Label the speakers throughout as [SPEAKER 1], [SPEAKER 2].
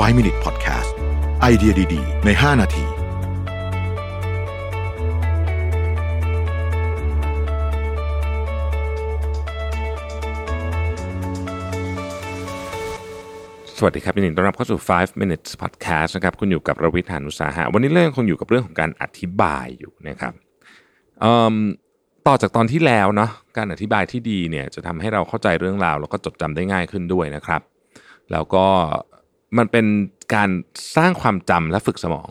[SPEAKER 1] 5 Minute Podcast ไอเดียดี ๆ ใน 5 นาที
[SPEAKER 2] สวัสดีครับยินดีต้อนรับเข้าสู่ 5 minutes podcast นะครับคุณอยู่กับรวิทยานุสาหะ วันนี้เรื่องคงอยู่กับเรื่องของการอธิบายอยู่นะครับต่อจากตอนที่แล้วเนาะการอธิบายที่ดีเนี่ยจะทำให้เราเข้าใจเรื่องราวแล้วก็จดจำได้ง่ายขึ้นด้วยนะครับ แล้วก็ มันเป็นการสร้างความจำและฝึกสมอง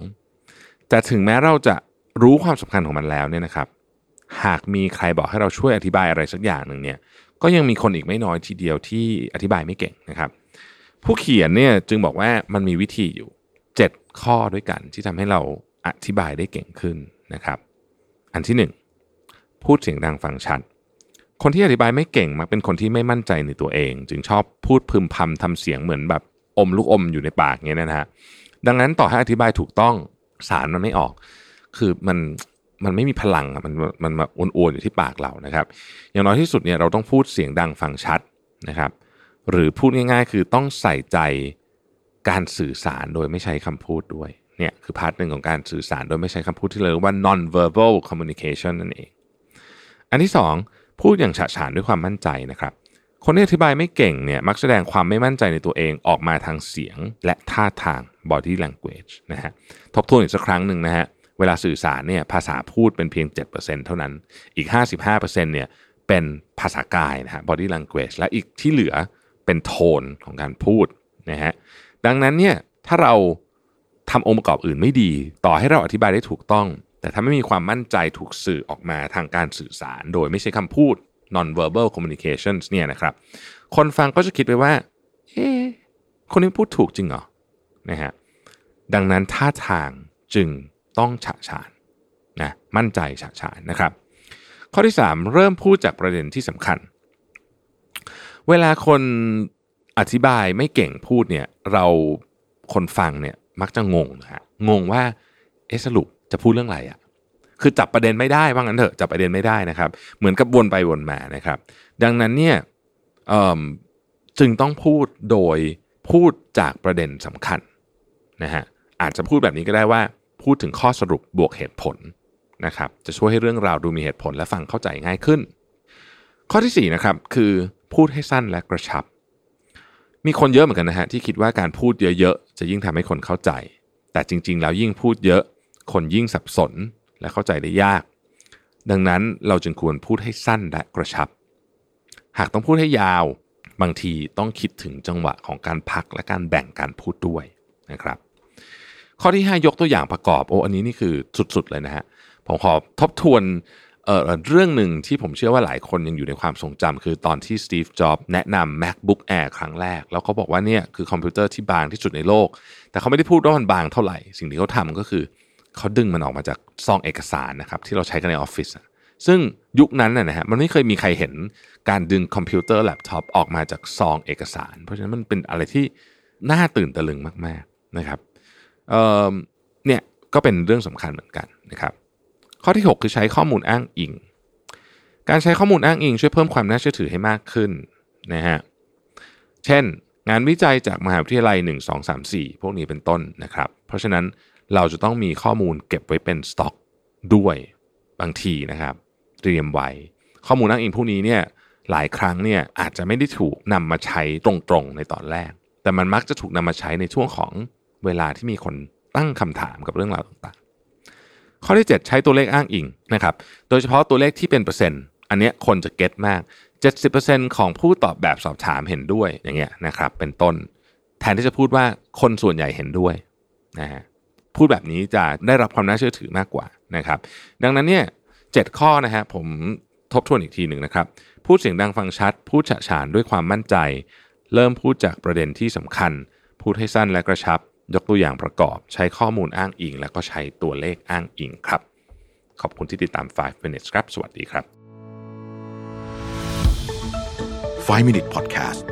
[SPEAKER 2] แต่ถึงแม้เราจะรู้ความสำคัญของมันแล้วเนี่ยนะครับ หากมีใครบอกให้เราช่วยอธิบายอะไรสักอย่างหนึ่งเนี่ย ก็ยังมีคนอีกไม่น้อยทีเดียวที่อธิบายไม่เก่งนะครับ ผู้เขียนเนี่ยจึงบอกว่ามันมีวิธีอยู่ 7 ข้อด้วยกันที่ทำให้เราอธิบายได้เก่งขึ้นนะครับ อันที่ 1 พูดเสียงดังฟังชัด คนที่อธิบายไม่เก่งมักเป็นคนที่ไม่มั่นใจในตัวเอง จึงชอบพูดพึมพำทำเสียงเหมือนแบบ อมลูกอมอยู่ในปากเงี้ยนะฮะดังนั้นต่อให้อธิบายถูกต้องสารมันไม่ออก คือมันมันไม่มีพลังอะมันมันมาอ้วนๆอยู่ที่ปากเรานะครับ อย่างน้อยที่สุดเนี่ยเราต้องพูดเสียงดังฟังชัดนะครับ หรือพูดง่าย ๆ คือต้องใส่ใจการสื่อสารโดยไม่ใช้คำพูดด้วยเนี่ยคือ part หนึ่งของการสื่อสารโดยไม่ใช้คำพูดที่เรียกว่า non verbal communication นั่นเอง อันที่สองพูดอย่างฉะฉานด้วยความมั่นใจนะครับ คนที่อธิบายไม่เก่งเนี่ยมักแสดงความไม่มั่นใจในตัวเองออกมาทางเสียงและท่าทาง body language นะฮะทบทวนอีกสักครั้งหนึ่งนะฮะเวลาสื่อสารเนี่ยภาษาพูดเป็นเพียง 7%เท่านั้น อีก 55%เนี่ยเป็นภาษากายนะฮะ body language และอีกที่เหลือเป็นโทนของการพูดนะฮะดังนั้นเนี่ยถ้าเราทำองค์ประกอบอื่นไม่ดี ต่อให้เราอธิบายได้ถูกต้อง แต่ถ้าไม่มีความมั่นใจถูกสื่อออกมาทางการสื่อสาร โดยไม่ใช่คำพูด non-verbal communications เนี่ยนะครับคนฟังก็จะคิดไปว่าเอ๊คนนี้พูดถูกจริงเหรอนะฮะดังนั้นท่าทางจึงต้องฉะฉานนะมั่นใจฉะฉานนะครับ ข้อที่ 3 เริ่มพูดจากประเด็นที่สำคัญ เวลาคนอธิบายไม่เก่งพูดเนี่ยเราคนฟังเนี่ยมักจะงงนะฮะงงว่าเอสรุปจะพูดเรื่องอะไรอะ คือจับประเด็นไม่ได้ว่างั้นเถอะจับประเด็นไม่ได้นะครับ เหมือนกับวนไปวนมานะครับ ดังนั้นเนี่ยจึงต้องพูดโดยพูดจากประเด็นสำคัญนะฮะอาจจะพูดแบบนี้ก็ได้ว่า พูดถึงข้อสรุปบวกเหตุผลนะครับ จะช่วยให้เรื่องราวดูมีเหตุผลและฟังเข้าใจง่ายขึ้น ข้อที่4นะครับคือพูดให้สั้นและกระชับ มีคนเยอะเหมือนกันนะฮะที่คิดว่าการพูดเยอะๆจะยิ่งทำให้คนเข้าใจ แต่จริง ๆ แล้วยิ่งพูดเยอะ คนยิ่งสับสน และเข้าใจได้ยาก ดังนั้นเราจึงควรพูดให้สั้นและกระชับ หากต้องพูดให้ยาว บางทีต้องคิดถึงจังหวะของการพักและการแบ่งการพูดด้วยนะครับ ข้อที่ 5 ยกตัวอย่างประกอบโอ้อันนี้นี่คือสุดๆเลยนะฮะผมขอทบทวนเรื่องหนึ่งที่ผมเชื่อว่าหลายคนยังอยู่ในความทรงจำคือตอนที่สตีฟ จ็อบส์แนะนำ MacBook Air ครั้งแรก แล้วเขาบอกว่าเนี่ยคือคอมพิวเตอร์ที่บางที่สุดในโลก แต่เขาไม่ได้พูดว่ามันบางเท่าไหร่ สิ่งที่เขาทำก็คือ เขาดึงมันออกมาจากซองเอกสารนะครับที่เราใช้กันในออฟฟิศซึ่งยุคนั้นนะฮะมันไม่เคยมีใครเห็นการดึงคอมพิวเตอร์แล็ปท็อปออกมาจากซองเอกสาร เพราะฉะนั้นมันเป็นอะไรที่น่าตื่นตะลึงมากๆนะครับเเนี่ยก็เป็นเรื่องสำคัญเหมือนกันนะครับข้อที่ 6 คือใช้ข้อมูลอ้างอิง การใช้ข้อมูลอ้างอิง ช่วยเพิ่มความน่าเชื่อถือให้มากขึ้นนะฮะเช่น งานวิจัยจากมหาวิทยาลัย 1 2 3 4 พวกนี้เป็นต้นนะครับ เพราะฉะนั้น เราจะต้องมีข้อมูลเก็บไว้เป็นสต็อกด้วยบางทีนะครับ เตรียมไว้ ข้อมูลอ้างอิงพวกนี้เนี่ยหลายครั้งเนี่ยอาจจะไม่ได้ถูกนำมาใช้ตรงๆในตอนแรก แต่มันมักจะถูกนำมาใช้ในช่วงของเวลาที่มีคนตั้งคำถามกับเรื่องราวต่างๆ ข้อที่ 7 ใช้ตัวเลขอ้างอิงนะครับ โดยเฉพาะตัวเลขที่เป็นเปอร์เซ็นต์อันนี้คนจะเก็ตมาก 70%ของผู้ตอบแบบสอบถามเห็นด้วยอย่างเงี้ยนะครับเป็นต้น แทนที่จะพูดว่าคนส่วนใหญ่เห็นด้วยนะฮะ พูดแบบนี้จะได้รับความน่าเชื่อถือมากกว่านะครับ ดังนั้นเนี่ยเข้อนะฮะผมทบทวนอีกทีหนึ่งนะครับ พูดเสียงดังฟังชัด พูดฉะฉานด้วยความมั่นใจ เริ่มพูดจากประเด็นที่สำคัญ พูดให้สั้นและกระชับ ยกตัวอย่างประกอบ ใช้ข้อมูลอ้างอิง แล้วก็ใช้ตัวเลขอ้างอิงครับ ขอบคุณที่ติดตาม 5 minutes ครับ สวัสดีครับ
[SPEAKER 1] 5 Minute Podcast